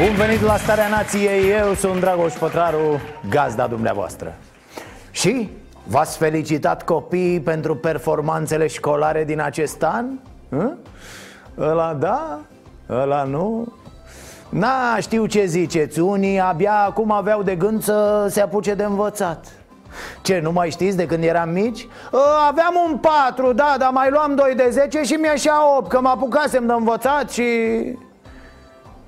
Bun venit la Starea Nației, eu sunt Dragoș Pătraru, gazda dumneavoastră Și v-ați felicitat copiii pentru performanțele școlare din acest an? Hă? Ăla da, ăla nu Na, știu ce ziceți, unii abia acum aveau de gând să se apuce de învățat ce, nu mai știți de când eram mici? Ă, aveam un 4, da, dar mai luam 2 de 10 și mi-așa 8 Că mă apucasem de învățat și...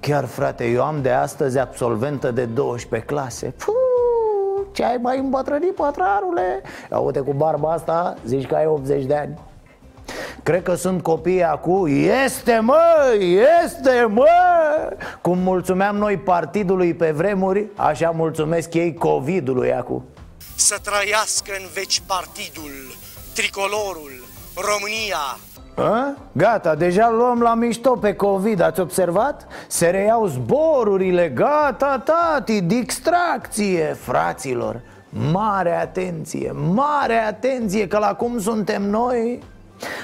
Chiar frate, eu am de astăzi absolventă de 12 clase. Puh, ce ai mai îmbătrânit, pătrarule? Uite cu barba asta, zici că ai 80 de ani. Cred că sunt copii acum. Este mă, este mă! Cum mulțumeam noi partidului pe vremuri Așa mulțumesc ei COVID-ului acum. Să trăiască în veci partidul, tricolorul, România a? Gata, deja luăm la mișto pe COVID, ați observat? Se reiau zborurile, gata, tati, distracție, fraților Mare atenție, mare atenție, că la cum suntem noi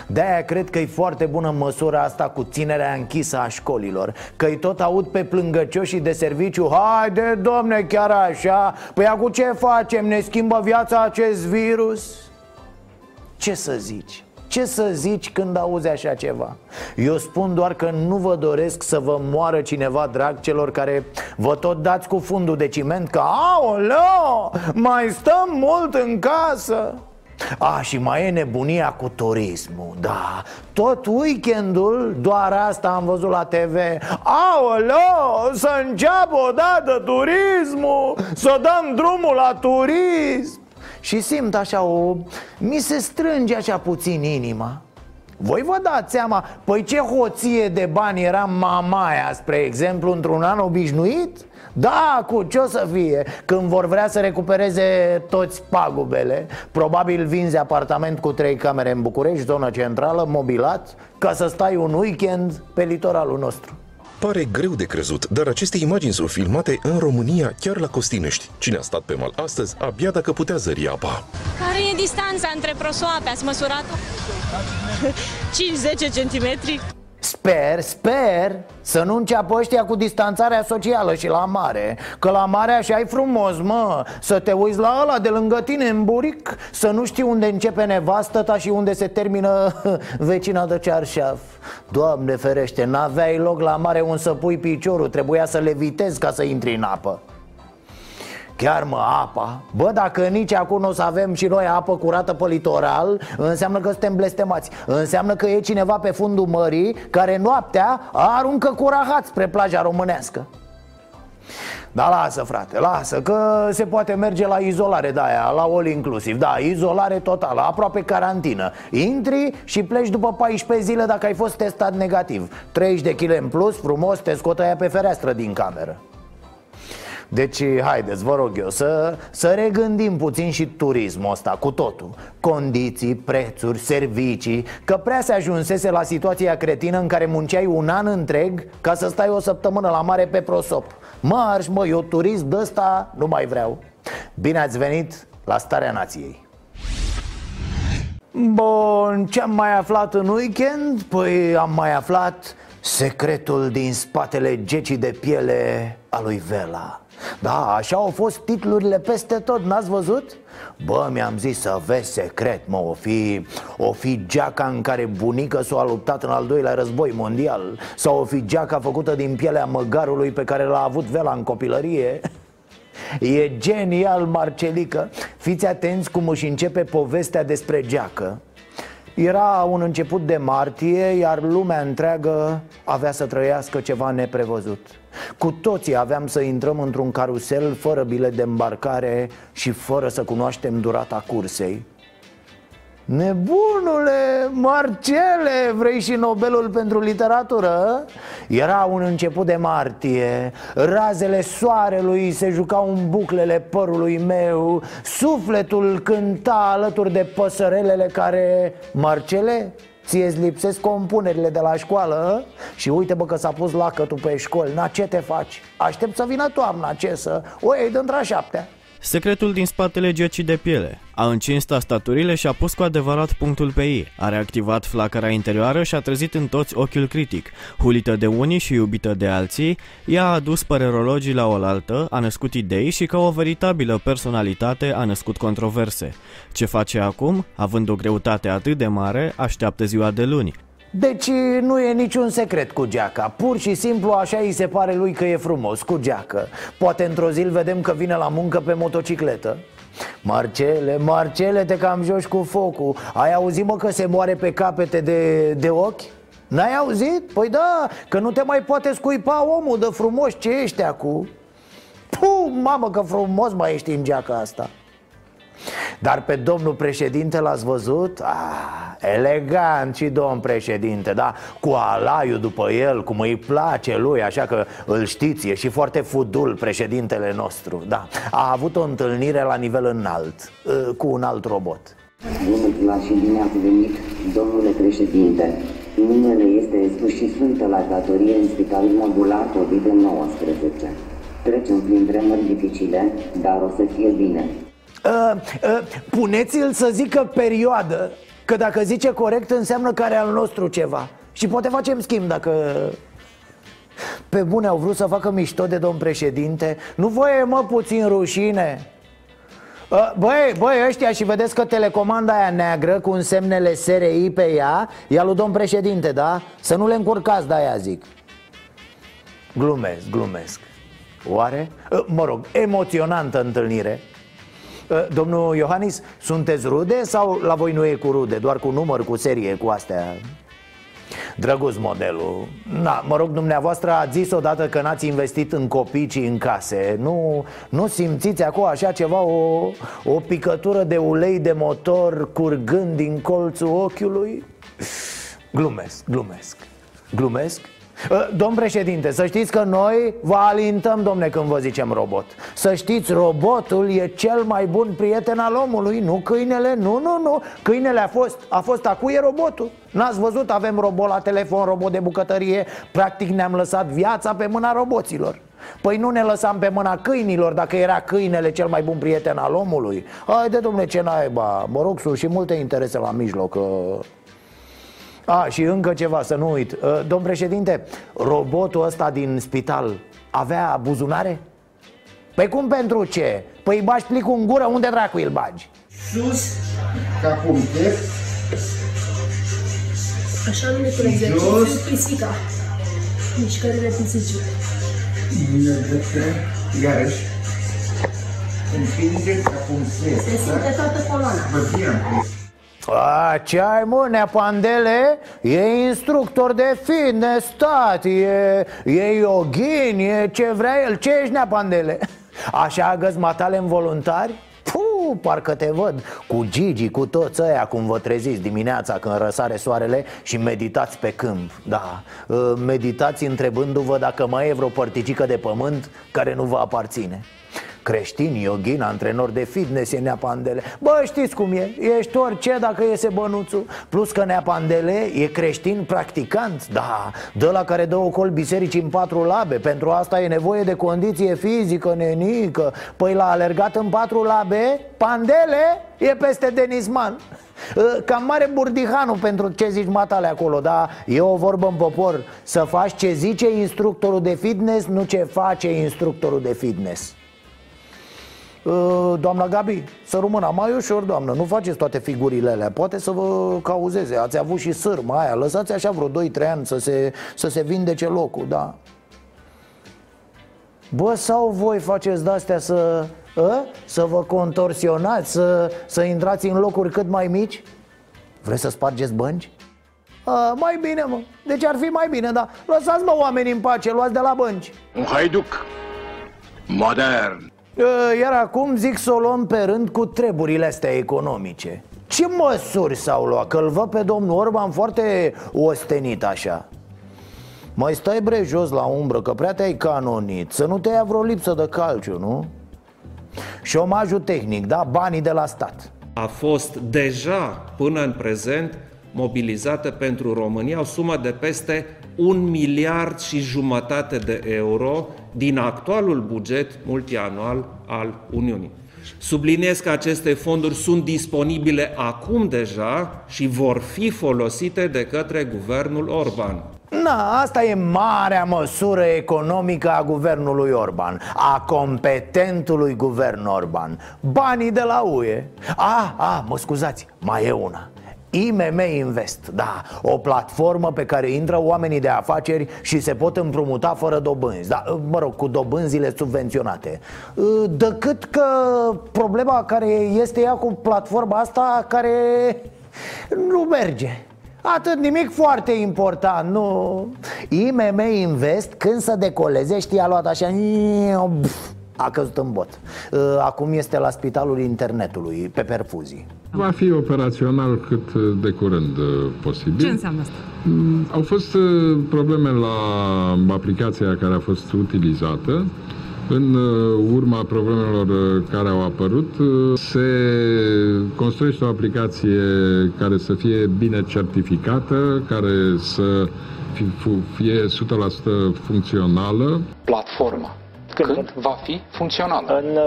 de-aia cred că e foarte bună măsura asta cu ținerea închisă a școlilor Că-i tot aud pe plângăcioșii de serviciu Haide, domne, chiar așa? Păi acum ce facem? Ne schimbă viața acest virus? Ce să zici? Ce să zici când auzi așa ceva? Eu spun doar că nu vă doresc să vă moară cineva drag celor care vă tot dați cu fundul de ciment Că, aoleo, mai stăm mult în casă. A, și mai e nebunia cu turismul, da. Tot weekendul, doar asta am văzut la TV Aoleo, să înceapă odată turismul Să dăm drumul la turism Și simt așa o... Mi se strânge așa puțin inima. Voi vă dați seama, păi ce hoție de bani era mamaia, spre exemplu, într-un an obișnuit? Da, cu ce o să fie? Când vor vrea să recupereze toți pagubele Probabil vinzi apartament cu trei camere în București, zonă centrală, mobilat Ca să stai un weekend pe litoralul nostru Pare greu de crezut, dar aceste imagini sunt filmate în România, chiar la Costinești. Cine a stat pe mal astăzi, abia dacă putea zări apa. Care e distanța între prosoape? Ați măsurat-o? 5-10 centimetri? Sper, sper să nu înceapă ăștia cu distanțarea socială și la mare. Că la mare așa e frumos, mă. Să te uiți la ăla de lângă tine în buric Să nu știi unde începe nevastă ta și unde se termină vecina de cearșaf. Doamne ferește, n-aveai loc la mare un să pui piciorul Trebuia să le vitezi ca să intri în apă Chiar mă, apa. Bă, dacă nici acum nu o să avem și noi apă curată pe litoral Înseamnă că suntem blestemați. Înseamnă că e cineva pe fundul mării Care noaptea aruncă curahat spre plaja românească. Da, lasă, frate, lasă, că se poate merge la izolare de aia, la all inclusiv Da, izolare totală, aproape carantină. Intri și pleci după 14 zile dacă ai fost testat negativ. 30 de kg în plus, frumos, te scotă aia pe fereastră din cameră deci, haideți, vă rog eu, să, să regândim puțin și turismul ăsta cu totul. Condiții, prețuri, servicii Că prea se ajunsese la situația cretină în care munceai un an întreg Ca să stai o săptămână la mare pe prosop. Marș, mă, eu turist de ăsta nu mai vreau. Bine ați venit la Starea Nației. Bun, ce am mai aflat în weekend? Păi am mai aflat secretul din spatele gecii de piele a lui Vela da, așa au fost titlurile peste tot, n-ați văzut? Bă, mi-am zis să vezi secret, mă, o fi, o fi geaca în care bunica s-a luptat în al doilea război mondial Sau o fi geaca făcută din pielea măgarului pe care l-a avut Vela în copilărie? E genial, Marcelică. Fiți atenți cum își începe povestea despre geacă. Era un început de martie, iar lumea întreagă avea să trăiască ceva neprevăzut Cu toții aveam să intrăm într-un carusel fără bilet de îmbarcare și fără să cunoaștem durata cursei. Nebunule, Marcele, vrei și Nobelul pentru literatură? Era un început de martie. Razele soarelui se jucau în buclele părului meu. Sufletul cânta alături de păsărelele care... Marcele, Ție-ți lipsesc compunerile de la școală Și uite bă că s-a pus lacătul pe școli Na ce te faci? Aștept să vină toamna, ce să? O iei dintr-a șaptea Secretul din spatele gecii de piele. A încins tastaturile și a pus cu adevărat punctul pe ei. A reactivat flacăra interioară și a trezit în toți ochiul critic. Hulită de unii și iubită de alții, ea a adus părerologii la oaltă, a născut idei și ca o veritabilă personalitate a născut controverse. Ce face acum, având o greutate atât de mare, așteaptă ziua de luni. Deci nu e niciun secret cu geaca. Pur și simplu așa îi se pare lui că e frumos cu geacă. Poate într-o zi îl vedem că vine la muncă pe motocicletă. Marcele, Marcele, te cam joci cu focul. Ai auzit mă că se moare pe capete de, de ochi? N-ai auzit? Păi da, că nu te mai poate scuipa omul de frumos ce ești acum. Puh, mamă că frumos mai ești în geaca asta dar pe domnul președinte l-ați văzut? Ah, elegant și domn președinte, da? Cu alaiul după el, cum îi place lui, așa că îl știți, e și foarte fudul președintele nostru, da A avut o întâlnire la nivel înalt, ă, cu un alt robot Bună ziua și bine ați venit, domnule președinte. Numele este spus și sfântă la datorie în spitalul modular COVID-19. Trecem prin vremuri dificile, dar o să fie bine. Uh, uh, Puneți-l să zică perioadă Că dacă zice corect înseamnă că are al nostru ceva. Și poate facem schimb dacă... Pe bune au vrut să facă mișto de domn președinte. Nu voie mă puțin rușine. Uh, Băi, băi, ăștia și vedeți că telecomanda aia neagră cu însemnele SRI pe ea E al lui domn președinte, da? Să nu le încurcați de aia zic. Glumesc, glumesc. Oare? Uh, mă rog, emoționantă întâlnire. Uh, domnul Iohannis, sunteți rude sau la voi nu e cu rude, doar cu număr, cu serie, cu astea? Drăguț modelul Na, mă rog, dumneavoastră ați zis odată că n-ați investit în copii, ci în case Nu, nu simțiți acolo așa ceva, o, o picătură de ulei de motor curgând din colțul ochiului? Glumesc, glumesc Glumesc? Ă, domn președinte, să știți că noi vă alintăm, domne, când vă zicem robot. Să știți, robotul e cel mai bun prieten al omului, nu câinele, nu, nu, nu. Câinele a fost, a fost acu e robotul. N-ați văzut, avem robot la telefon, robot de bucătărie. Practic ne-am lăsat viața pe mâna roboților. Păi nu ne lăsam pe mâna câinilor dacă era câinele cel mai bun prieten al omului. Haide, domne, ce naiba, mă rog, sunt și multe interese la mijloc a, și încă ceva, să nu uit. Uh, Domn președinte, robotul ăsta din spital avea buzunare? Păi cum pentru ce? Păi bași plicul în gură, unde dracu îl bagi? Sus, ca puncte Așa numitul exercițiu pisica Mișcările pisicii Bine, dreptă, iarăși. Împinge ca puncte Se simte toată coloana. Vă bine, a, ce ai mă, Neapandele? E instructor de fitness, tati, e, e yoghin, e ce vrea el Ce ești, Neapandele? Așa agăți matale în voluntari? Puh, parcă te văd Cu Gigi, cu toți ăia Cum vă treziți dimineața când răsare soarele Și meditați pe câmp Da, ă, meditați întrebându-vă dacă mai e vreo părticică de pământ Care nu vă aparține creștin, yoghin, antrenor de fitness e Neapandele Bă, știți cum e, ești orice dacă iese bănuțul. Plus că Neapandele e creștin practicant Da, de la care dă ocol biserici în patru labe. Pentru asta e nevoie de condiție fizică, nenică. Păi la alergat în patru labe, Pandele e peste Denisman. Ă, Cam mare burdihanu pentru ce zici matale acolo Da, e o vorbă în popor. Să faci ce zice instructorul de fitness Nu ce face instructorul de fitness. Ă, doamna Gabi, să rămână mai ușor, doamnă Nu faceți toate figurile alea Poate să vă cauzeze Ați avut și sârma aia Lăsați așa vreo 2-3 ani să se, să se vindece locul, da Bă, sau voi faceți de-astea să, a? să vă contorsionați, să, să intrați în locuri cât mai mici? Vreți să spargeți bănci? A, mai bine, mă. Deci ar fi mai bine, da. Lăsați, mă, oamenii în pace, luați de la bănci. Un haiduc modern Ă, iar acum zic să o luăm pe rând cu treburile astea economice Ce măsuri s-au luat? Că-l văd pe domnul Orban foarte ostenit așa mai stai bre jos la umbră, că prea te-ai canonit Să nu te ia vreo lipsă de calciu, nu? Șomajul tehnic, da? Banii de la stat A fost deja până în prezent mobilizată pentru România o sumă de peste un miliard și jumătate de euro din actualul buget multianual al Uniunii. Subliniez că aceste fonduri sunt disponibile acum deja și vor fi folosite de către guvernul Orban. Na, asta e marea măsură economică a guvernului Orban A competentului guvern Orban Banii de la UE Ah, ah, mă scuzați, mai e una IMM Invest, da, o platformă pe care intră oamenii de afaceri și se pot împrumuta fără dobânzi Da, mă rog, cu dobânzile subvenționate. Decât că problema care este ea cu platforma asta care nu merge. Atât, nimic foarte important, nu. IMM Invest, când să decoleze, știi, a luat așa A căzut în bot Acum este la spitalul internetului, pe perfuzii Va fi operațional cât de curând posibil. Ce înseamnă asta? Au fost probleme la aplicația care a fost utilizată. În urma problemelor care au apărut, se construiește o aplicație care să fie bine certificată, care să fie 100% funcțională. Platforma. Când, Când va fi funcțională? În,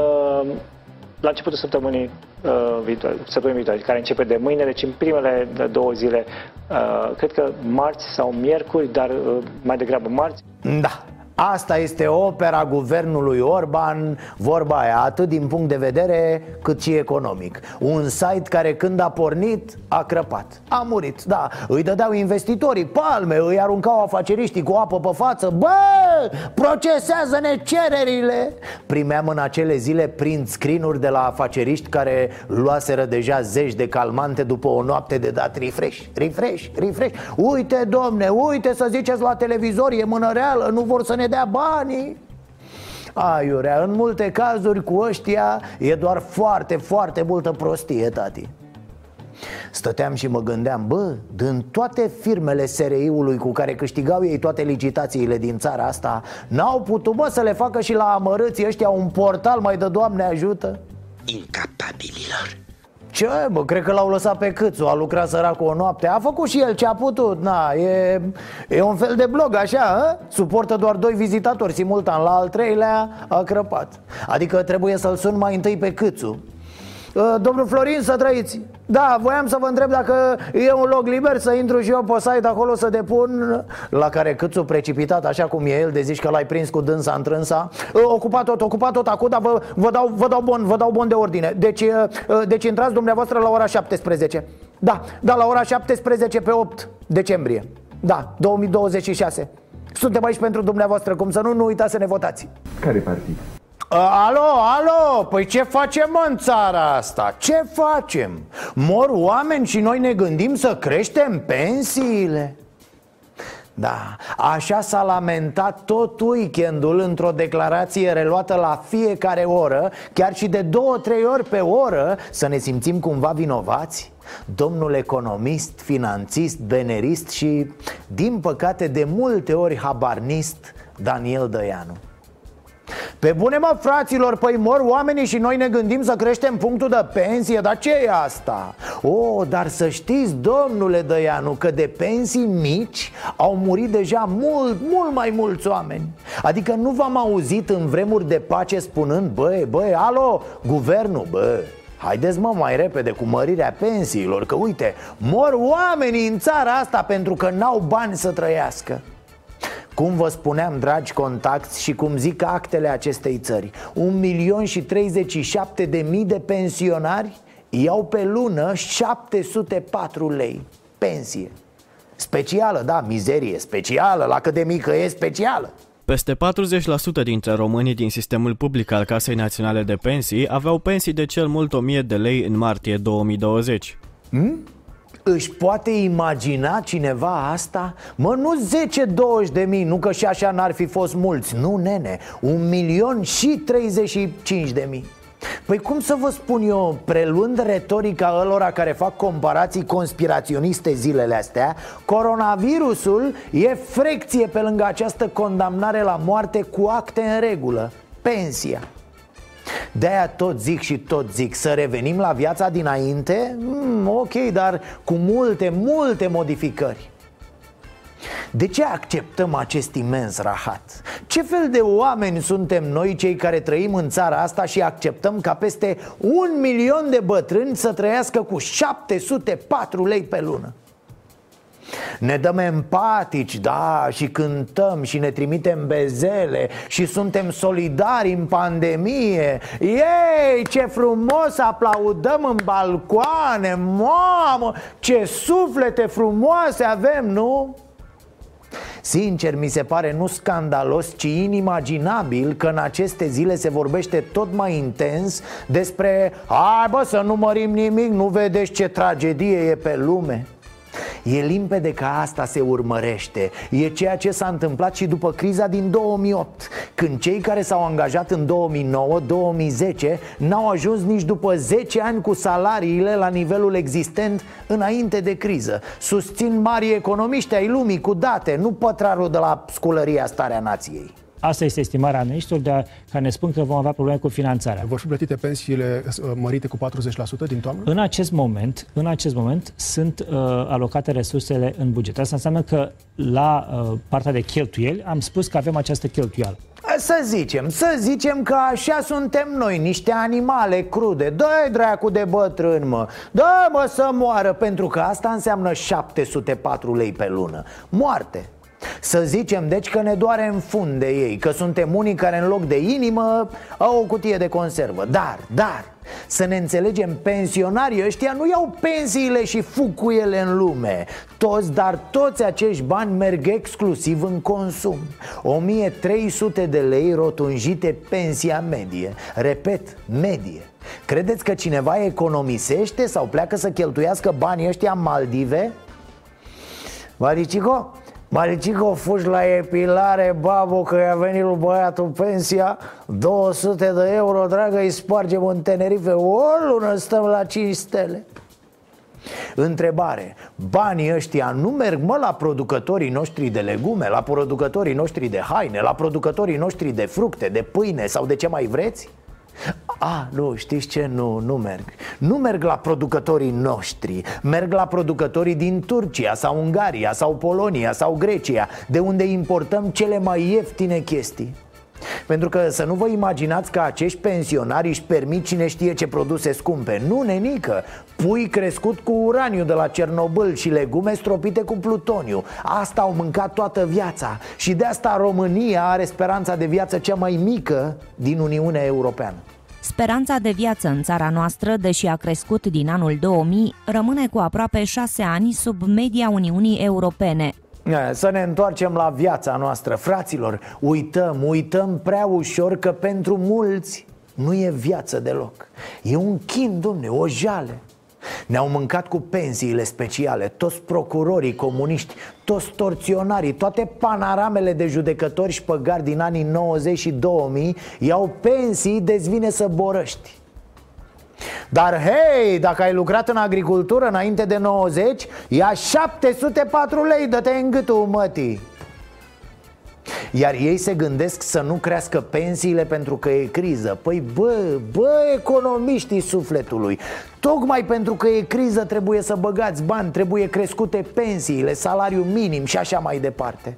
la începutul săptămânii uh, viitoare, săptămânii viitoare, care începe de mâine, deci în primele două zile, uh, cred că marți sau miercuri, dar uh, mai degrabă marți. Da, Asta este opera guvernului Orban, vorba aia, atât din punct de vedere cât și economic. Un site care când a pornit, a crăpat. A murit, da, îi dădeau investitorii palme, îi aruncau afaceriștii cu apă pe față. Bă, procesează-ne cererile! Primeam în acele zile print screen de la afaceriști care luaseră deja zeci de calmante după o noapte de dat. Refresh Refresh, refresh. Uite, domne, uite să ziceți la televizor, e mână reală, nu vor să ne dea banii. Aiurea, în multe cazuri cu ăștia e doar foarte, foarte multă prostie, tati. Stăteam și mă gândeam, bă, din toate firmele SRI-ului cu care câștigau ei toate licitațiile din țara asta N-au putut, bă, să le facă și la amărâții ăștia un portal mai de Doamne ajută? Incapabililor ce, bă, cred că l-au lăsat pe Câțu, a lucrat săracul o noapte. A făcut și el ce a putut, na, e, e un fel de blog așa, a? Suportă doar doi vizitatori simultan, la al treilea a crăpat. Adică trebuie să-l sun mai întâi pe Câțu. Uh, domnul Florin, să trăiți. Da, voiam să vă întreb dacă e un loc liber Să intru și eu pe site acolo să depun La care câțu precipitat Așa cum e el de zici că l-ai prins cu dânsa întrânsa uh, Ocupat tot, ocupat tot acum Dar vă, vă, dau, vă, dau bon, vă dau bon de ordine. Deci, uh, deci intrați dumneavoastră la ora 17 Da, da, la ora 17 pe 8 decembrie. Da, 2026 Suntem aici pentru dumneavoastră Cum să nu, nu uitați să ne votați. Care partid? Alo, alo, păi ce facem în țara asta? Ce facem? Mor oameni și noi ne gândim să creștem pensiile? Da, așa s-a lamentat tot weekendul într-o declarație reluată la fiecare oră Chiar și de două-trei ori pe oră Să ne simțim cumva vinovați Domnul economist, finanțist, benerist și, din păcate, de multe ori habarnist Daniel Dăianu pe bune mă, fraților, păi mor oamenii și noi ne gândim să creștem punctul de pensie Dar ce e asta? O, dar să știți, domnule Dăianu, că de pensii mici au murit deja mult, mult mai mulți oameni Adică nu v-am auzit în vremuri de pace spunând Băi, băi, alo, guvernul, bă, Haideți mă mai repede cu mărirea pensiilor Că uite, mor oamenii în țara asta pentru că n-au bani să trăiască cum vă spuneam, dragi contacti, și cum zic actele acestei țări Un milion și 37 de mii de pensionari iau pe lună 704 lei pensie Specială, da, mizerie specială, la cât de mică e specială peste 40% dintre românii din sistemul public al Casei Naționale de Pensii aveau pensii de cel mult 1000 de lei în martie 2020. Hmm? Își poate imagina cineva asta? Mă, nu 10-20 de mii, nu că și așa n-ar fi fost mulți. Nu, nene, un milion și 35 de mii. Păi cum să vă spun eu, preluând retorica ălora care fac comparații conspiraționiste zilele astea Coronavirusul e frecție pe lângă această condamnare la moarte cu acte în regulă. Pensia de-aia tot zic și tot zic Să revenim la viața dinainte? Mm, ok, dar cu multe, multe modificări de ce acceptăm acest imens rahat? Ce fel de oameni suntem noi cei care trăim în țara asta și acceptăm ca peste un milion de bătrâni să trăiască cu 704 lei pe lună? Ne dăm empatici, da, și cântăm și ne trimitem bezele Și suntem solidari în pandemie Ei, ce frumos aplaudăm în balcoane Mamă, ce suflete frumoase avem, nu? Sincer, mi se pare nu scandalos, ci inimaginabil că în aceste zile se vorbește tot mai intens despre Hai bă, să nu mărim nimic, nu vedeți ce tragedie e pe lume E limpede că asta se urmărește. E ceea ce s-a întâmplat și după criza din 2008 Când cei care s-au angajat în 2009-2010 N-au ajuns nici după 10 ani cu salariile la nivelul existent înainte de criză. Susțin mari economiști ai lumii cu date Nu pătrarul de la sculăria Starea Nației Asta este estimarea analiștilor de care ne spun că vom avea probleme cu finanțarea. Vor fi plătite pensiile uh, mărite cu 40% din toamnă? În acest moment, în acest moment sunt uh, alocate resursele în buget. Asta înseamnă că la uh, partea de cheltuieli am spus că avem această cheltuială. Să zicem, să zicem că așa suntem noi, niște animale crude Dă-i dracu de bătrân, mă Dă mă să moară, pentru că asta înseamnă 704 lei pe lună Moarte să zicem deci că ne doare în fund de ei Că suntem unii care în loc de inimă au o cutie de conservă. Dar, dar, să ne înțelegem, pensionarii ăștia nu iau pensiile și fug cu ele în lume. Toți, dar toți acești bani merg exclusiv în consum. 1300 de lei rotunjite pensia medie. Repet, medie. Credeți că cineva economisește sau pleacă să cheltuiască banii ăștia în Maldive? Maricico, Maricico, fugi la epilare, babo, că i-a venit lui băiatul pensia 200 de euro, dragă, îi spargem în Tenerife. O lună stăm la 5 stele. Întrebare. Banii ăștia nu merg mă la producătorii noștri de legume La producătorii noștri de haine La producătorii noștri de fructe, de pâine sau de ce mai vreți? A, nu, știți ce? Nu, nu merg. Nu merg la producătorii noștri. Merg la producătorii din Turcia sau Ungaria sau Polonia sau Grecia De unde importăm cele mai ieftine chestii. Pentru că să nu vă imaginați că acești pensionari își permit cine știe ce produse scumpe. Nu, nenică! Pui crescut cu uraniu de la Cernobâl și legume stropite cu plutoniu. Asta au mâncat toată viața Și de asta România are speranța de viață cea mai mică din Uniunea Europeană Speranța de viață în țara noastră, deși a crescut din anul 2000, rămâne cu aproape șase ani sub media Uniunii Europene, să ne întoarcem la viața noastră Fraților, uităm, uităm prea ușor că pentru mulți nu e viață deloc. E un chin, domne, o jale ne-au mâncat cu pensiile speciale Toți procurorii comuniști Toți torționarii Toate panaramele de judecători și păgari din anii 90 și 2000 Iau pensii dezvine să borăști. Dar hei, dacă ai lucrat în agricultură înainte de 90 Ia 704 lei, dă-te în gâtul mătii iar ei se gândesc să nu crească pensiile pentru că e criză. Păi bă, bă, economiștii sufletului Tocmai pentru că e criză trebuie să băgați bani Trebuie crescute pensiile, salariul minim și așa mai departe.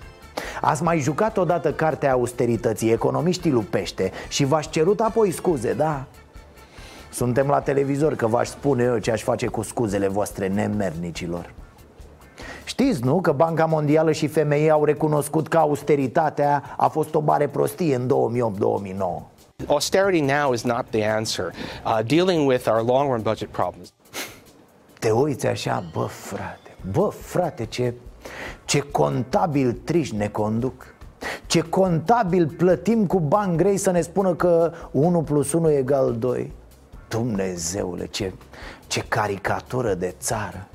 Ați mai jucat odată cartea austerității, economiștii lupește Și v-aș cerut apoi scuze, da? Suntem la televizor că v-aș spune eu ce aș face cu scuzele voastre nemernicilor Știți, nu, că Banca Mondială și FMI au recunoscut că austeritatea a fost o mare prostie în 2008-2009 Austerity now is not the answer. Uh, dealing with our long-run budget problems. Te uiți așa, bă, frate, bă, frate, ce, ce contabil triși ne conduc Ce contabil plătim cu bani grei să ne spună că 1 plus 1 egal 2 Dumnezeule, ce, ce caricatură de țară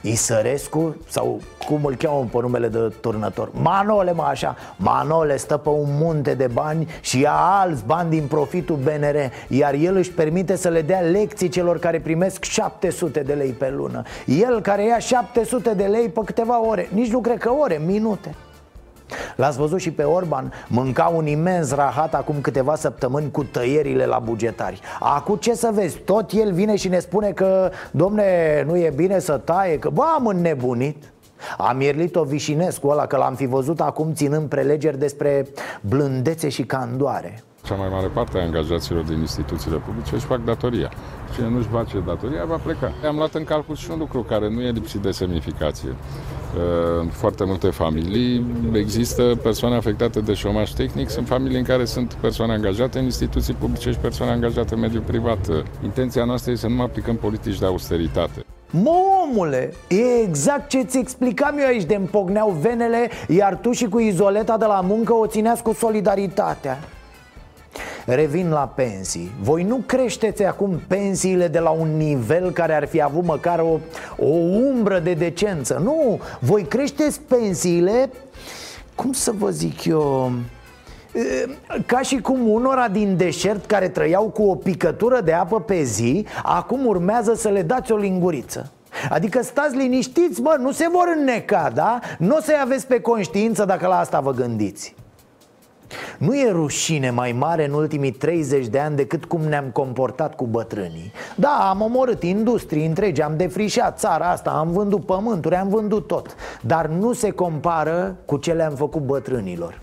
Isărescu sau cum îl cheamă pe numele de turnător. Manole mă așa. Manole stă pe un munte de bani și ia alți bani din profitul BNR Iar el își permite să le dea lecții celor care primesc 700 de lei pe lună. El care ia 700 de lei pe câteva ore. Nici nu cred că ore, minute L-ați văzut și pe Orban? Mânca un imens rahat acum câteva săptămâni cu tăierile la bugetari. Acum ce să vezi, tot el vine și ne spune că Domne, nu e bine să taie, că bă, am înnebunit. A mirlit-o Vișinescu ăla că l-am fi văzut acum ținând prelegeri despre blândețe și candoare cea mai mare parte a angajaților din instituțiile publice își fac datoria. Cine nu își face datoria va pleca. Am luat în calcul și un lucru care nu e lipsit de semnificație. În foarte multe familii există persoane afectate de șomaj tehnic, sunt familii în care sunt persoane angajate în instituții publice și persoane angajate în mediul privat. Intenția noastră este să nu aplicăm politici de austeritate. Mă, omule, e exact ce ți explicam eu aici de împogneau venele Iar tu și cu izoleta de la muncă o țineați cu solidaritatea Revin la pensii. Voi nu creșteți acum pensiile de la un nivel care ar fi avut măcar o, o umbră de decență. Nu, voi creșteți pensiile, cum să vă zic eu ca și cum unora din deșert care trăiau cu o picătură de apă pe zi Acum urmează să le dați o linguriță. Adică stați liniștiți, bă, nu se vor înneca, da? Nu o să-i aveți pe conștiință dacă la asta vă gândiți nu e rușine mai mare în ultimii 30 de ani decât cum ne-am comportat cu bătrânii. Da, am omorât industrii întregi, am defrișat țara asta, am vândut pământuri, am vândut tot. Dar nu se compară cu ce le-am făcut bătrânilor.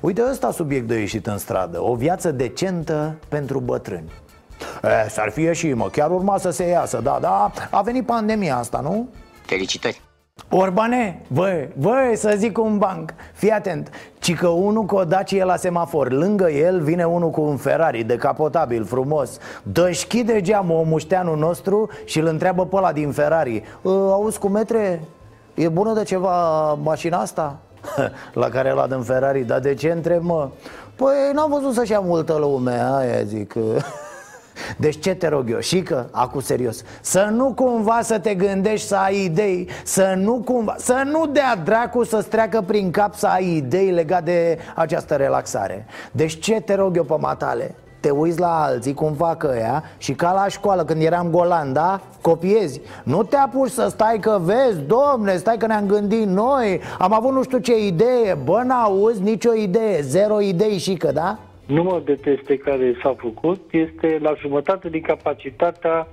Uite, ăsta subiect de ieșit în stradă O viață decentă pentru bătrâni. E, S-ar fi ieșit, mă, chiar urma să se iasă, da, da A venit pandemia asta, nu? Felicitări Orbane, voi, voi să zic un banc. Fii atent, ci că unul cu o Dacie la semafor Lângă el vine unul cu un Ferrari decapotabil, frumos. Dă-și geamul omușteanul nostru și îl întreabă pe ăla din Ferrari. Auzi cu metre, e bună de ceva mașina asta? la care l-a din Ferrari, dar de ce întreb mă? Păi n-am văzut să-și ia multă lume, aia zic Deci ce te rog eu, și că, acum serios. Să nu cumva să te gândești să ai idei Să nu cumva, să nu dea dracu să-ți treacă prin cap să ai idei legat de această relaxare. Deci ce te rog eu pe matale te uiți la alții cum fac ăia Și ca la școală când eram golan, da? Copiezi. Nu te apuci să stai că vezi, domne, stai că ne-am gândit noi. Am avut nu știu ce idee. Bă, n-auzi nicio idee, zero idei și că, da? Numărul de teste care s-a făcut este la jumătate din capacitatea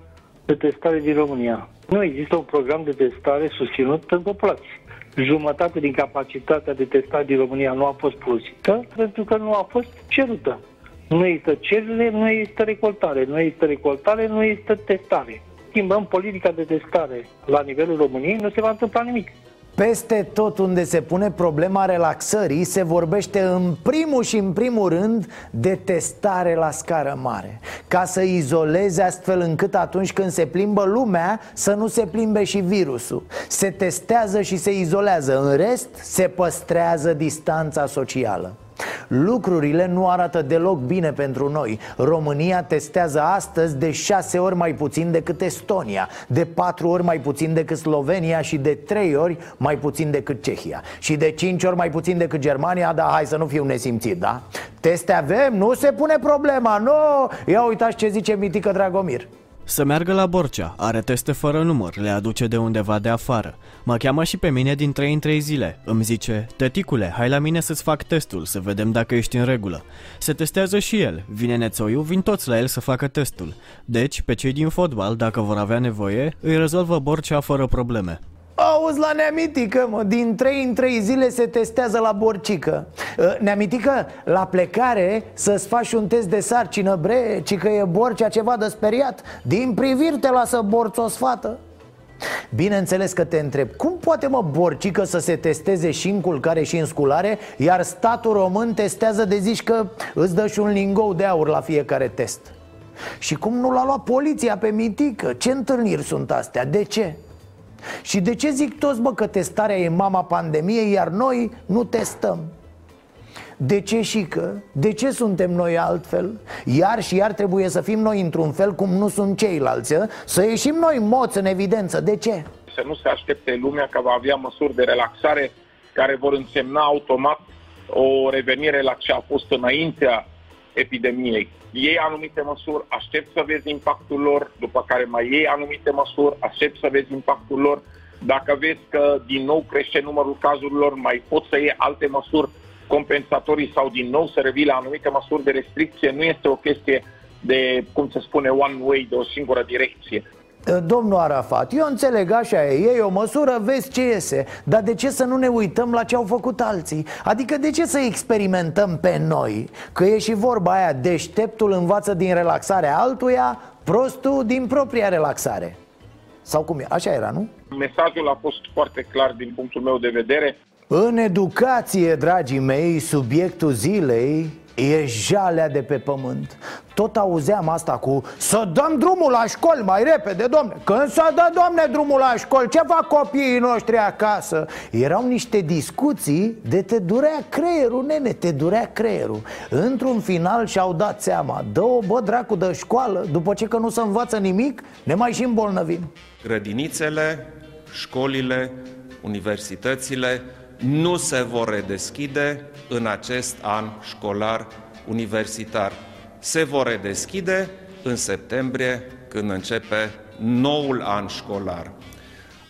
de testare din România. Nu există un program de testare susținut pentru populație. Jumătate din capacitatea de testare din România nu a fost folosită pentru că nu a fost cerută. Nu există cerere, nu există recoltare. Nu există recoltare, nu există testare. Schimbăm politica de testare la nivelul României, nu se va întâmpla nimic. Peste tot unde se pune problema relaxării Se vorbește în primul și în primul rând De testare la scară mare. Ca să izoleze astfel încât atunci când se plimbă lumea Să nu se plimbe și virusul. Se testează și se izolează. În rest se păstrează distanța socială Lucrurile nu arată deloc bine pentru noi. România testează astăzi de șase ori mai puțin decât Estonia De patru ori mai puțin decât Slovenia Și de trei ori mai puțin decât Cehia. Și de cinci ori mai puțin decât Germania Dar hai să nu fiu nesimțit, da? Teste avem, nu se pune problema, nu! Ia uitați ce zice Mitică Dragomir să meargă la Borcea, are teste fără număr, le aduce de undeva de afară. Mă cheamă și pe mine din 3 în 3 zile. Îmi zice, tăticule, hai la mine să-ți fac testul, să vedem dacă ești în regulă. Se testează și el. Vine nețoiu, vin toți la el să facă testul. Deci, pe cei din fotbal, dacă vor avea nevoie, îi rezolvă Borcea fără probleme. Auzi la neamitică, mă, din 3 în 3 zile se testează la borcică ă, Neamitică, la plecare să-ți faci un test de sarcină, bre, ci că e borcea ceva de speriat Din priviri te lasă borț o sfată Bineînțeles că te întreb, cum poate mă borcică să se testeze și în culcare și în sculare Iar statul român testează de zici că îți dă și un lingou de aur la fiecare test Și cum nu l-a luat poliția pe mitică? Ce întâlniri sunt astea? De ce? Și de ce zic toți, bă, că testarea e mama pandemiei, iar noi nu testăm? De ce și că? De ce suntem noi altfel? Iar și iar trebuie să fim noi într-un fel cum nu sunt ceilalți ă? Să ieșim noi moți în evidență De ce? Să nu se aștepte lumea că va avea măsuri de relaxare care vor însemna automat o revenire la ce a fost înaintea epidemiei. Iei anumite măsuri, aștept să vezi impactul lor, după care mai iei anumite măsuri, aștept să vezi impactul lor. Dacă vezi că din nou crește numărul cazurilor, mai poți să iei alte măsuri compensatorii sau din nou să revii la anumite măsuri de restricție. Nu este o chestie de, cum se spune, one way, de o singură direcție. Domnul Arafat, eu înțeleg, așa e, e o măsură, vezi ce iese Dar de ce să nu ne uităm la ce au făcut alții? Adică de ce să experimentăm pe noi? Că e și vorba aia, deșteptul învață din relaxarea altuia Prostul din propria relaxare Sau cum e? Așa era, nu? Mesajul a fost foarte clar din punctul meu de vedere În educație, dragii mei, subiectul zilei E jalea de pe pământ. Tot auzeam asta cu Să dăm drumul la școli mai repede, domne. Când să dă, domne, drumul la școli Ce fac copiii noștri acasă? Erau niște discuții de te durea creierul, nene Te durea creierul. Într-un final și-au dat seama Dă-o, bă, dracu, de școală După ce că nu se învață nimic Ne mai și îmbolnăvim. Grădinițele, școlile, universitățile nu se vor redeschide în acest an școlar universitar. Se vor redeschide în septembrie, când începe noul an școlar.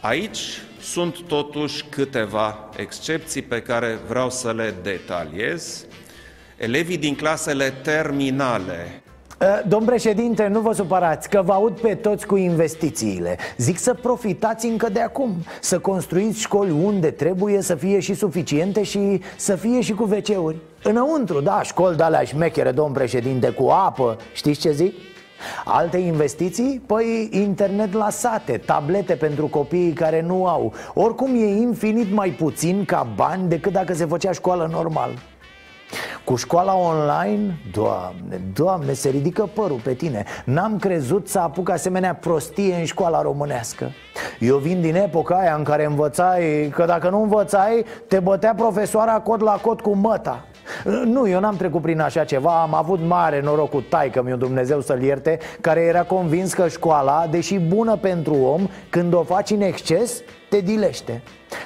Aici sunt totuși câteva excepții pe care vreau să le detaliez. Elevii din clasele terminale Uh, domn președinte, nu vă supărați că vă aud pe toți cu investițiile. Zic să profitați încă de acum Să construiți școli unde trebuie să fie și suficiente și să fie și cu WC-uri. Înăuntru, da, școli de alea șmechere, domn președinte, cu apă. Știți ce zic? Alte investiții? Păi internet la sate, tablete pentru copiii care nu au. Oricum e infinit mai puțin ca bani decât dacă se făcea școală normal cu școala online, doamne, doamne, se ridică părul pe tine. N-am crezut să apuc asemenea prostie în școala românească. Eu vin din epoca aia în care învățai că dacă nu învățai, te bătea profesoara cod la cod cu măta nu, eu n-am trecut prin așa ceva. Am avut mare noroc cu taică mi Dumnezeu să-l ierte Care era convins că școala, deși bună pentru om Când o faci în exces, te dilește.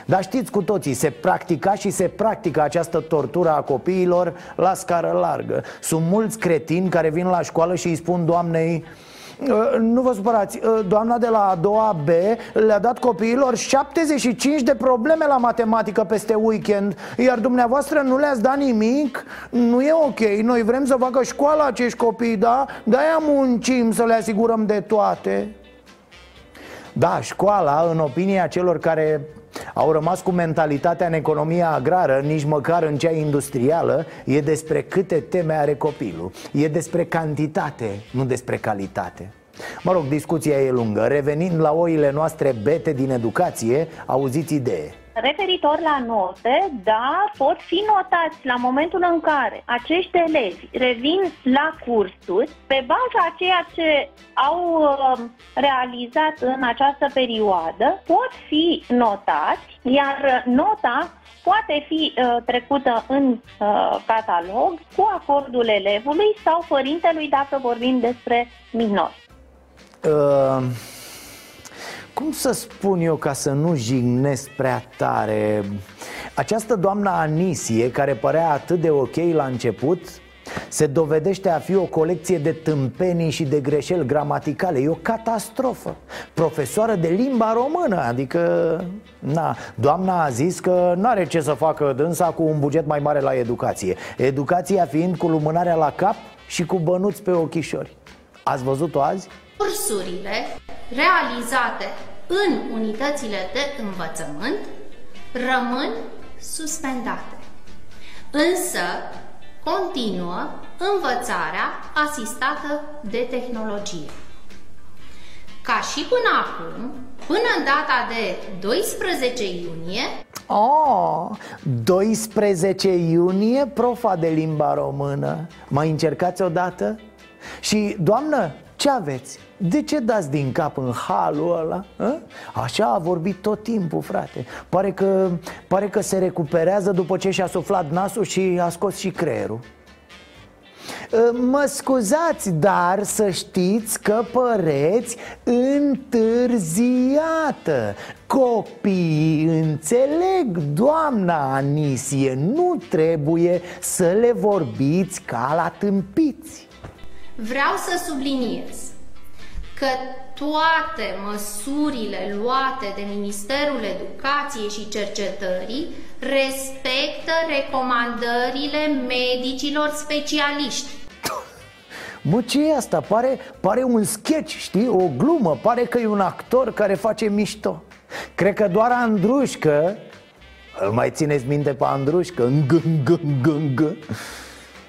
Dar știți cu toții, se practica și se practică această tortură a copiilor la scară largă. Sunt mulți cretini care vin la școală și îi spun doamnei ă, nu vă supărați, ă, doamna de la a doua B le-a dat copiilor 75 de probleme la matematică peste weekend Iar dumneavoastră nu le-ați dat nimic? Nu e ok, noi vrem să facă școală acești copii, da? De-aia muncim să le asigurăm de toate Da, școala, în opinia celor care au rămas cu mentalitatea în economia agrară, nici măcar în cea industrială. E despre câte teme are copilul. E despre cantitate, nu despre calitate. Mă rog, discuția e lungă. Revenind la oile noastre bete din educație, auziți idee Referitor la note, da, pot fi notați la momentul în care acești elevi revin la cursuri pe baza a ceea ce au uh, realizat în această perioadă, pot fi notați, iar nota poate fi uh, trecută în uh, catalog cu acordul elevului sau părintelui dacă vorbim despre minori. Uh... Cum să spun eu ca să nu jignesc prea tare? Această doamnă Anisie, care părea atât de ok la început se dovedește a fi o colecție de tâmpenii și de greșeli gramaticale. E o catastrofă. Profesoară de limba română Adică, na, doamna a zis că nu are ce să facă dânsa cu un buget mai mare la educație. Educația fiind cu lumânarea la cap și cu bănuți pe ochișori. Ați văzut-o azi? Cursurile realizate în unitățile de învățământ rămân suspendate. Însă continuă învățarea asistată de tehnologie. Ca și până acum, până în data de 12 iunie Oh, 12 iunie, profa de limba română Mai încercați odată? Și, doamnă, ce aveți? De ce dați din cap în halul ăla? A? Așa a vorbit tot timpul, frate Pare că, pare că se recuperează după ce și-a suflat nasul și a scos și creierul Mă scuzați, dar să știți că păreți întârziată Copiii înțeleg, doamna Anisie Nu trebuie să le vorbiți ca la tâmpiți Vreau să subliniez că toate măsurile luate de Ministerul Educației și Cercetării respectă recomandările medicilor specialiști. Mă, ce e asta? Pare, pare un sketch, știi? O glumă, pare că e un actor care face mișto Cred că doar Andrușcă Îl mai țineți minte pe Andrușcă? Ng, ng, ng, ng.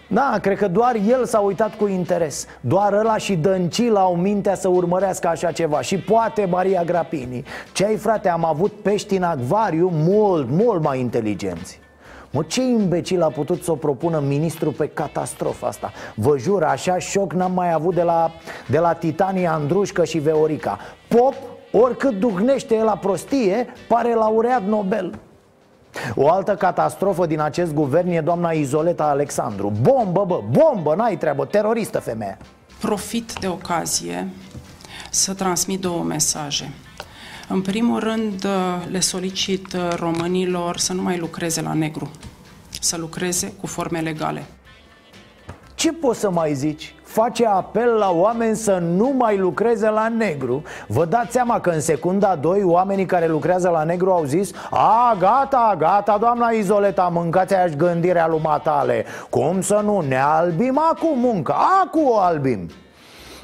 Da, cred că doar el s-a uitat cu interes. Doar ăla și Dăncil au mintea să urmărească așa ceva. Și poate Maria Grapini. Ce ai frate, am avut pești în acvariu mult, mult mai inteligenți. Mă, ce imbecil a putut să o propună ministrul pe catastrofa asta? Vă jur, așa șoc n-am mai avut de la, de la Titania, Andrușcă și Veorica. Pop, oricât duhnește el la prostie, pare laureat Nobel o altă catastrofă din acest guvern e doamna Izoleta Alexandru Bombă, bă, bombă, n-ai treabă, teroristă femeie Profit de ocazie să transmit două mesaje în primul rând, le solicit românilor să nu mai lucreze la negru, să lucreze cu forme legale. Ce poți să mai zici? Face apel la oameni să nu mai lucreze la negru. Vă dați seama că în secunda 2 oamenii care lucrează la negru au zis A, gata, gata, doamna Izoleta, mâncați aia gândirea lui matale. Cum să nu, ne albim acum muncă, acum o albim.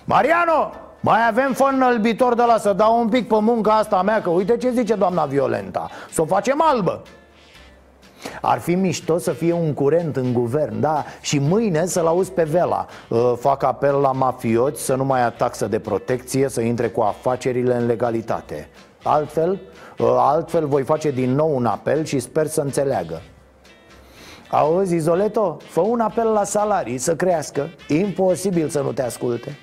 Mariano, mai avem fân înălbitor de la să dau un pic pe munca asta mea Că uite ce zice doamna Violenta. Să o facem albă ar fi mișto să fie un curent în guvern, da Și mâine să-l auzi pe Vela uh, Fac apel la mafioți să nu mai ia taxă de protecție Să intre cu afacerile în legalitate Altfel, uh, altfel voi face din nou un apel și sper să înțeleagă Auzi, Izoleto, fă un apel la salarii să crească Imposibil să nu te asculte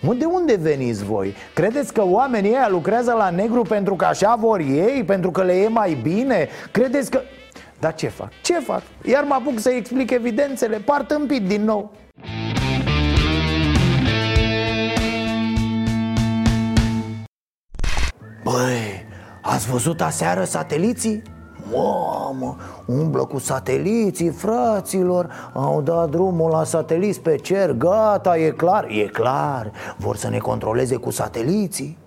Mă, de unde veniți voi? Credeți că oamenii ăia lucrează la negru pentru că așa vor ei? Pentru că le e mai bine? Credeți că... Dar ce fac? Ce fac? Iar mă apuc să explic evidențele Par tâmpit din nou Băi, ați văzut aseară sateliții? Mamă, umblă cu sateliții, fraților Au dat drumul la sateliți pe cer, gata, e clar, e clar Vor să ne controleze cu sateliții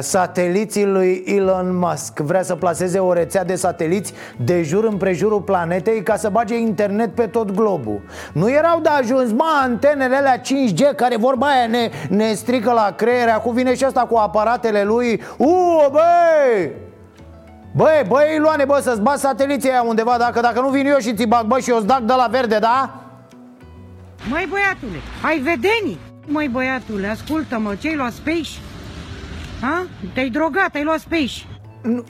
sateliții lui Elon Musk Vrea să placeze o rețea de sateliți de jur împrejurul planetei Ca să bage internet pe tot globul Nu erau de ajuns, mă, antenele alea 5G Care vorba aia ne, ne strică la creier Acum vine și asta cu aparatele lui Uuu, băi! Băi, băi, Iloane, bă, să-ți bat sateliții aia undeva Dacă, dacă nu vin eu și ți bag, bă, și eu-ți de la verde, da? Măi, băiatule, ai vedenii? Măi, băiatule, ascultă-mă, ce-ai luat space? Ha? Te-ai drogat, ai luat space Nu,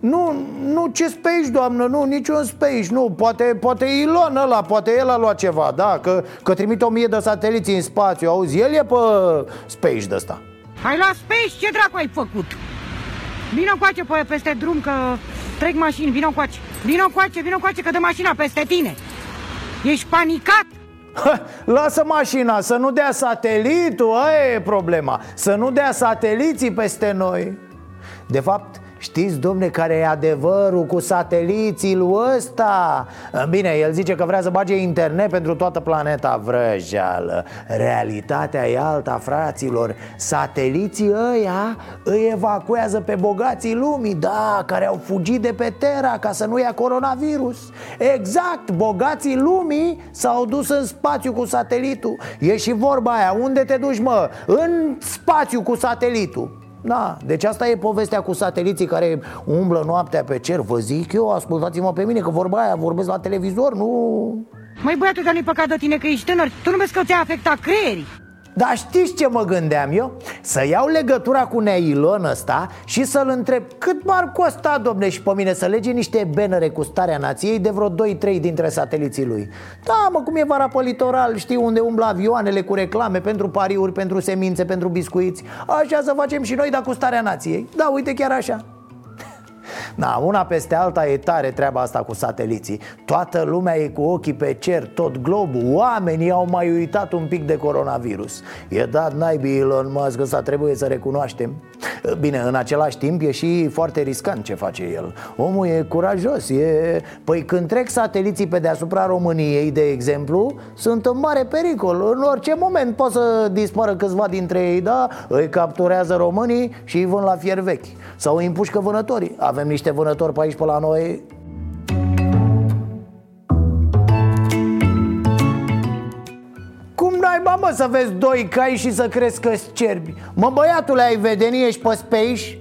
nu, nu ce space, doamnă, nu, niciun space Nu, poate, poate Ilon ăla, poate el a luat ceva Da, că, că trimite o mie de sateliți în spațiu Auzi, el e pe space de ăsta Ai luat space? Ce dracu ai făcut? Vino coace pe, peste drum că trec mașini, vino coace Vino coace, vino coace că dă mașina peste tine Ești panicat? Ha, lasă mașina, să nu dea satelitul, aia e problema. Să nu dea sateliții peste noi. De fapt, Știți, domne, care e adevărul cu sateliții lui ăsta? Bine, el zice că vrea să bage internet pentru toată planeta vrăjeală. Realitatea e alta, fraților. Sateliții ăia îi evacuează pe bogații lumii Da, care au fugit de pe Terra ca să nu ia coronavirus. Exact, bogații lumii s-au dus în spațiu cu satelitul. E și vorba aia, unde te duci, mă? În spațiu cu satelitul da, deci asta e povestea cu sateliții care umblă noaptea pe cer. Vă zic eu, ascultați-mă pe mine că vorba aia vorbesc la televizor, nu... Măi băiatul, dar nu-i păcat de tine că ești tânăr? Tu nu vezi că ți-a afectat creierii Dar știți ce mă gândeam eu? Să iau legătura cu Neilon ăsta și să-l întreb Cât m-ar costa, domne, și pe mine să lege niște benere cu starea nației De vreo 2-3 dintre sateliții lui? Da, mă, cum e vara pe litoral, știi unde umblă avioanele cu reclame Pentru pariuri, pentru semințe, pentru biscuiți. Așa să facem și noi, dar cu starea nației. Da, uite, chiar așa Na, una peste alta e tare treaba asta cu sateliții. Toată lumea e cu ochii pe cer, tot globul Oamenii au mai uitat un pic de coronavirus. E dat naibii Elon Musk, ăsta trebuie să recunoaștem. Bine, în același timp e și foarte riscant ce face el. Omul e curajos, e... Păi când trec sateliții pe deasupra României, de exemplu Sunt în mare pericol. În orice moment pot să dispară câțiva dintre ei, da? Îi capturează românii și îi vând la fier vechi. Sau îi împușcă vânătorii. Avem niște vânători pe aici, pe la noi Cum naiba mă să vezi doi cai și să crezi că cerbi Mă băiatule ai vedenie ești pe space?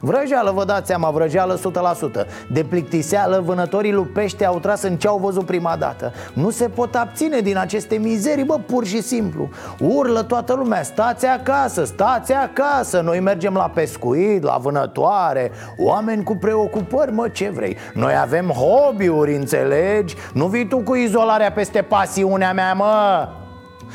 Vrăjeală, vă dați seama, vrăjeală 100% De plictiseală, vânătorii lui pește au tras în ce au văzut prima dată. Nu se pot abține din aceste mizerii, bă, pur și simplu. Urlă toată lumea, stați acasă, stați acasă. Noi mergem la pescuit, la vânătoare Oameni cu preocupări, mă, ce vrei? Noi avem hobby-uri, înțelegi? Nu vii tu cu izolarea peste pasiunea mea, mă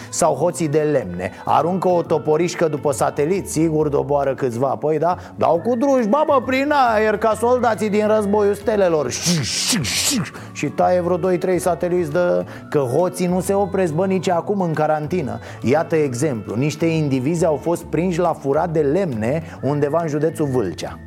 sau hoții de lemne. Aruncă o toporișcă după satelit, sigur doboară câțiva. Păi da, dau cu druși, babă, prin aer Ca soldații din războiul stelelor. Șiș taie vreo 2-3 sateliți de... Că hoții nu se opresc, bă, nici acum în carantină. Iată exemplu, niște indivizi au fost prinși la furat de lemne Undeva în județul Vâlcea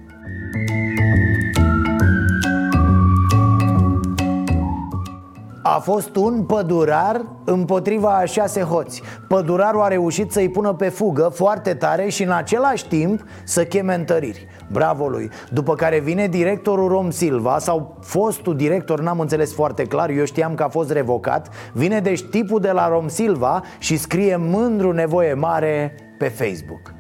A fost un pădurar împotriva a șase hoți. Pădurarul a reușit să-i pună pe fugă foarte tare și în același timp să cheme întăriri. Bravo lui. După care vine directorul Rom Silva Sau fostul director, n-am înțeles foarte clar Eu știam că a fost revocat Vine deci tipul de la Rom Silva Și scrie mândru nevoie mare pe Facebook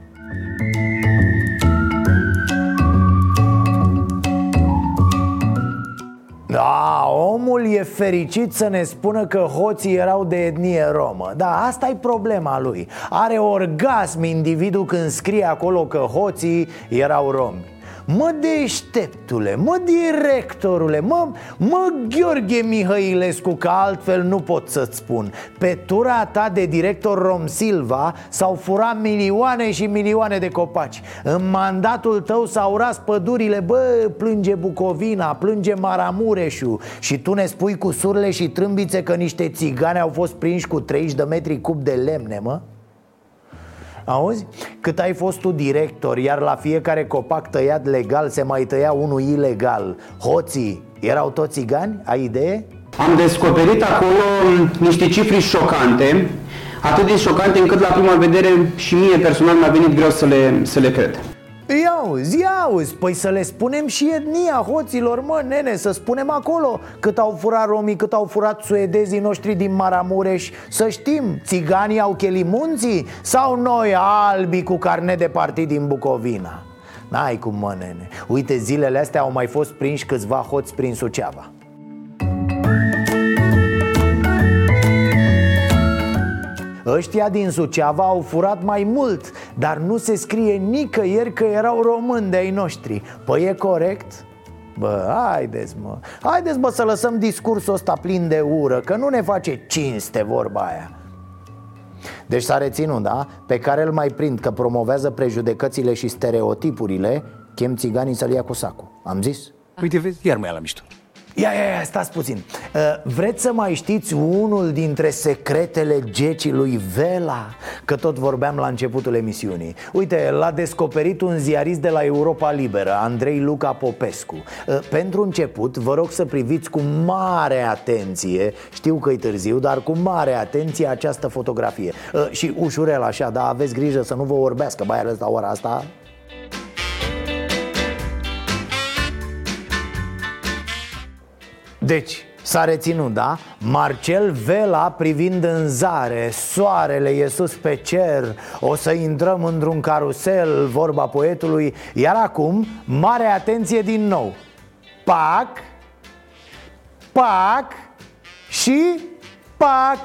Da, omul e fericit să ne spună că hoții erau de etnie romă. Da, asta e problema lui. Are orgasm individul când scrie acolo că hoții erau romi Mă deșteptule, mă directorule, mă, mă Gheorghe Mihăilescu Că altfel nu pot să-ți spun. Pe tura ta de director Rom Silva S-au furat milioane și milioane de copaci. În mandatul tău s-au ras pădurile Bă, plânge Bucovina, plânge Maramureșu. Și tu ne spui cu surle și trâmbițe Că niște țigane au fost prinși cu 30 de metri cub de lemne, mă? Auzi? Cât ai fost tu director, iar la fiecare copac tăiat legal se mai tăia unul ilegal Hoții erau toți țigani? Ai idee? Am descoperit acolo niște cifre șocante Atât de șocante încât la prima vedere și mie personal mi-a venit greu să le, să le cred Ia auzi, ia auzi, păi să le spunem și etnia hoților, mă, nene, să spunem acolo Cât au furat romii, cât au furat suedezii noștri din Maramureș. Să știm, țiganii au chelimunții sau noi albi cu carnet de partid din Bucovina? N-ai cum, mă, nene. Uite, zilele astea au mai fost prinși câțiva hoți prin Suceava Ăștia din Suceava au furat mai mult Dar nu se scrie nicăieri că erau români de ai noștri Păi e corect? Bă, haideți mă Haideți mă să lăsăm discursul ăsta plin de ură Că nu ne face cinste vorba aia deci s-a reținut, da? Pe care îl mai prind că promovează prejudecățile și stereotipurile Chem țiganii să-l ia cu sacul Am zis? Uite, vezi, iar mai la mișto Ia, ia, ia, stați puțin. Uh, Vreți să mai știți unul dintre secretele gecii lui Vela? Că tot vorbeam la începutul emisiunii. Uite, l-a descoperit un ziarist de la Europa Liberă, Andrei Luca Popescu. Uh, Pentru început, vă rog să priviți cu mare atenție Știu că e târziu, dar cu mare atenție această fotografie. Uh, Și ușurel așa, dar aveți grijă să nu vă orbească, mai ales la ora asta Deci, s-a reținut, da? Marcel Vela privind în zare Soarele e sus pe cer O să intrăm într-un carusel Vorba poetului Iar acum, mare atenție din nou Pac Pac Și Pac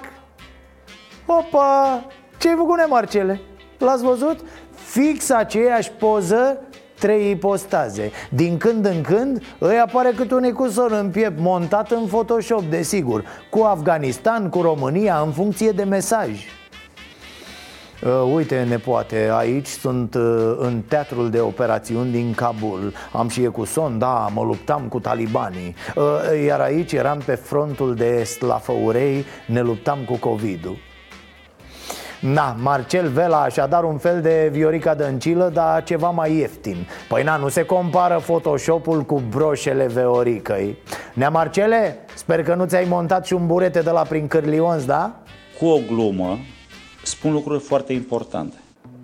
Opa Ce-ai făcut, Marcele? L-ați văzut? Fix aceeași poză trei ipostaze. Din când în când îi apare cât un ecusor în piept montat în Photoshop, desigur Cu Afganistan, cu România, în funcție de mesaj. Uh, uite, nepoate, aici sunt uh, în teatrul de operațiuni din Kabul. Am și son, da, mă luptam cu talibanii. Uh, Iar aici eram pe frontul de est la Făurei Ne luptam cu COVID-ul Na, Marcel Vela așadar un fel de Viorica Dăncilă, dar ceva mai ieftin Păi na, nu se compară Photoshop-ul cu broșele Veoricăi Nea Marcele, sper că nu ți-ai montat și un burete de la prin Cârlionz, da? Cu o glumă, spun lucruri foarte importante.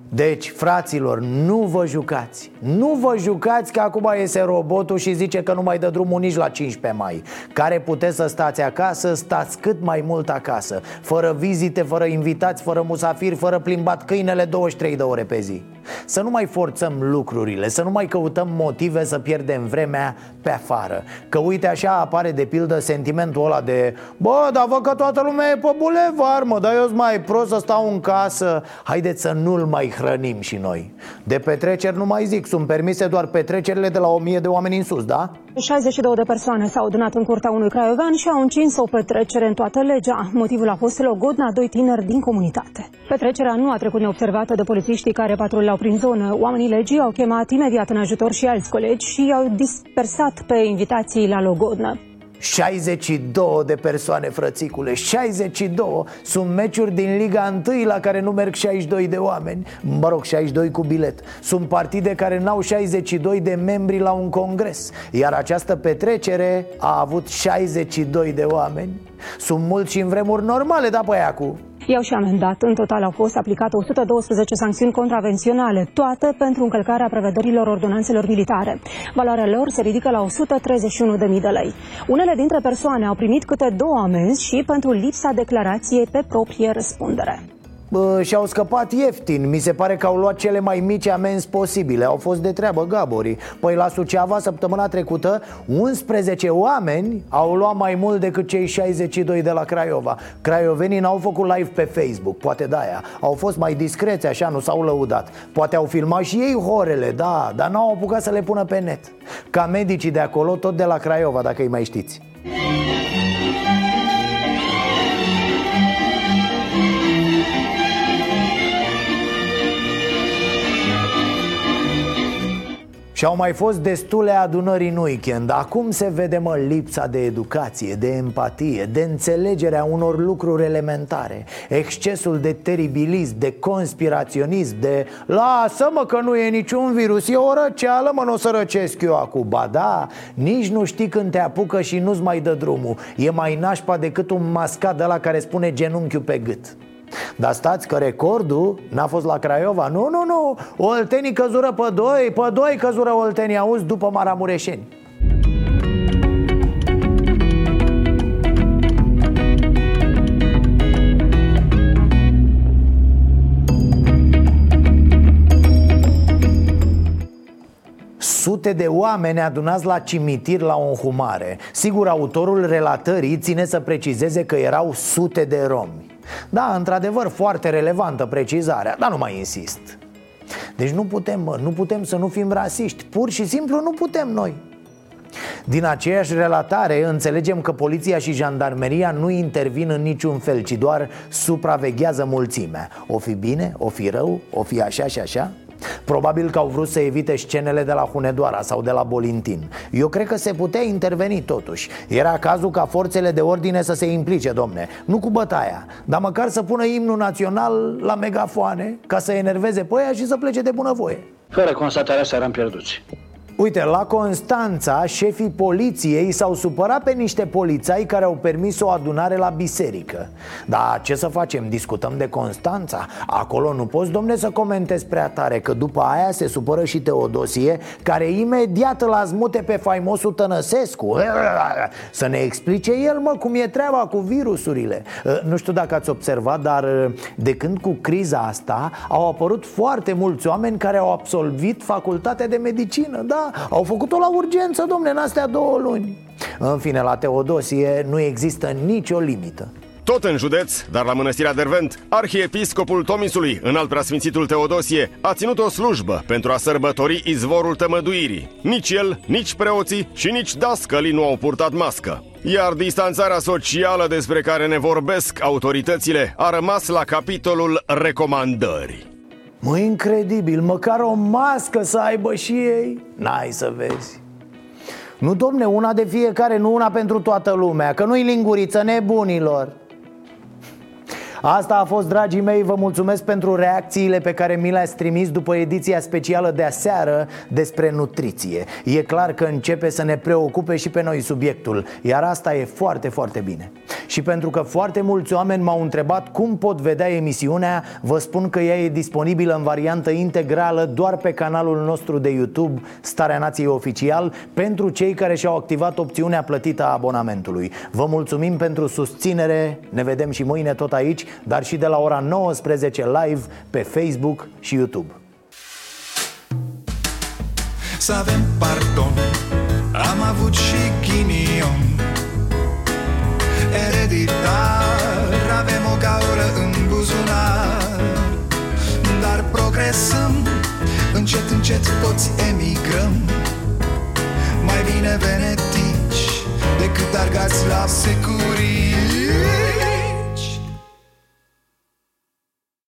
Deci, fraților, nu vă jucați. Nu vă jucați că acum iese robotul și zice că nu mai dă drumul nici la 15 mai. Care puteți să stați acasă, stați cât mai mult acasă. Fără vizite, fără invitați, fără musafiri, fără plimbat câinele 23 de ore pe zi Să nu mai forțăm lucrurile, să nu mai căutăm motive să pierdem vremea pe afară. Că uite așa apare de pildă sentimentul ăla de Bă, dar văd că toată lumea e pe bulevar, mă, dar eu mai prost să stau în casă. Haideți să nu-l mai hrănim și noi. De petreceri nu mai zic, sunt permise doar petrecerile de la 1000 de oameni în sus, da? 62 de persoane s-au adunat în curtea unui craiovean și au încins o petrecere în toată legea. Motivul a fost logodna doi tineri din comunitate. Petrecerea nu a trecut neobservată de polițiștii care patrulau prin zonă. Oamenii legii au chemat imediat în ajutor și alți colegi și i-au dispersat pe invitații la logodnă. 62 de persoane, frățicule 62 Sunt meciuri din Liga 1 la care nu merg 62 de oameni. Mă rog, 62 cu bilet. Sunt partide care n-au 62 de membri la un congres. Iar această petrecere a avut 62 de oameni. Sunt mulți și în vremuri normale, da, pe cu I-au și amendat. În total au fost aplicate 112 sancțiuni contravenționale, toate pentru încălcarea prevederilor ordonanțelor militare. Valoarea lor se ridică la 131.000 de lei. Unele dintre persoane au primit câte două amenzi și pentru lipsa declarației pe proprie răspundere. Bă, și-au scăpat ieftin. Mi se pare că au luat cele mai mici amenzi posibile. Au fost de treabă gaborii Păi la Suceava săptămâna trecută 11 oameni au luat mai mult decât cei 62 de la Craiova. Craiovenii n-au făcut live pe Facebook Poate de-aia Au fost mai discreți așa, nu s-au lăudat. Poate au filmat și ei horele, da Dar n-au apucat să le pună pe net. Ca medicii de acolo, tot de la Craiova, dacă îi mai știți Și au mai fost destule adunări în weekend. Acum se vede, mă, lipsa de educație, de empatie, de înțelegerea unor lucruri elementare. Excesul de teribilism, de conspiraționism, de Lasă-mă că nu e niciun virus, e o răceală, mă, nu o să răcesc eu acum. Ba da, nici nu știi când te apucă și nu-ți mai dă drumul. E mai nașpa decât un mascat de la care spune genunchiul pe gât dar stați că recordul n-a fost la Craiova. Nu, nu, nu. Oltenii căzură pe doi Pe doi căzură Oltenii, auzi, după Maramureșeni. Sute de oameni adunați la cimitir la o înhumare. Sigur, autorul relatării ține să precizeze că erau sute de romi da, într-adevăr, foarte relevantă precizarea, dar nu mai insist. Deci nu putem, mă, nu putem să nu fim rasiști. Pur și simplu nu putem noi. Din aceeași relatare înțelegem că poliția și jandarmeria nu intervin în niciun fel, ci doar supraveghează mulțimea. O fi bine, o fi rău, o fi așa și așa Probabil că au vrut să evite scenele de la Hunedoara sau de la Bolintin. Eu cred că se putea interveni totuși. Era cazul ca forțele de ordine să se implice, domne. Nu cu bătaia, dar măcar să pună imnul național la megafoane Ca să enerveze pe aia și să plece de bunăvoie. Fără constatarea să eram pierduți Uite, la Constanța, șefii poliției s-au supărat pe niște polițai care au permis o adunare la biserică Dar ce să facem? Discutăm de Constanța? Acolo nu poți, domne, să comentezi prea tare Că după aia se supără și Teodosie Care imediat îl azmute pe faimosul Tănăsescu Să ne explice el, mă, cum e treaba cu virusurile Nu știu dacă ați observat, dar de când cu criza asta Au apărut foarte mulți oameni care au absolvit facultatea de medicină Da, au făcut-o la urgență, domne, în astea două luni În fine, la Teodosie nu există nicio limită Tot în județ, dar la mănăstirea Dervent, arhiepiscopul Tomisului, în alt preasfințitul Teodosie, a ținut o slujbă pentru a sărbători izvorul tămăduirii. Nici el, nici preoții și nici dascălii nu au purtat mască. Iar distanțarea socială despre care ne vorbesc autoritățile a rămas la capitolul recomandări. Mă, incredibil, măcar o mască să aibă și ei. N-ai să vezi. Nu, domne, una de fiecare, nu una pentru toată lumea Că nu-i linguriță nebunilor Asta a fost, dragii mei, vă mulțumesc pentru reacțiile pe care mi le-ați trimis după ediția specială de aseară despre nutriție. E clar că începe să ne preocupe și pe noi subiectul, iar asta e foarte, foarte bine. Și pentru că foarte mulți oameni m-au întrebat cum pot vedea emisiunea, vă spun că ea e disponibilă în variantă integrală doar pe canalul nostru de YouTube, Starea Nației Oficial, pentru cei care și-au activat opțiunea plătită a abonamentului. Vă mulțumim pentru susținere, ne vedem și mâine tot aici dar și de la ora 19 live pe Facebook și YouTube. Să avem pardon, am avut și ghinion. Ereditar, avem o gaură în buzunar. Dar progresăm, încet, încet toți emigrăm. Mai bine venetici decât argați la securii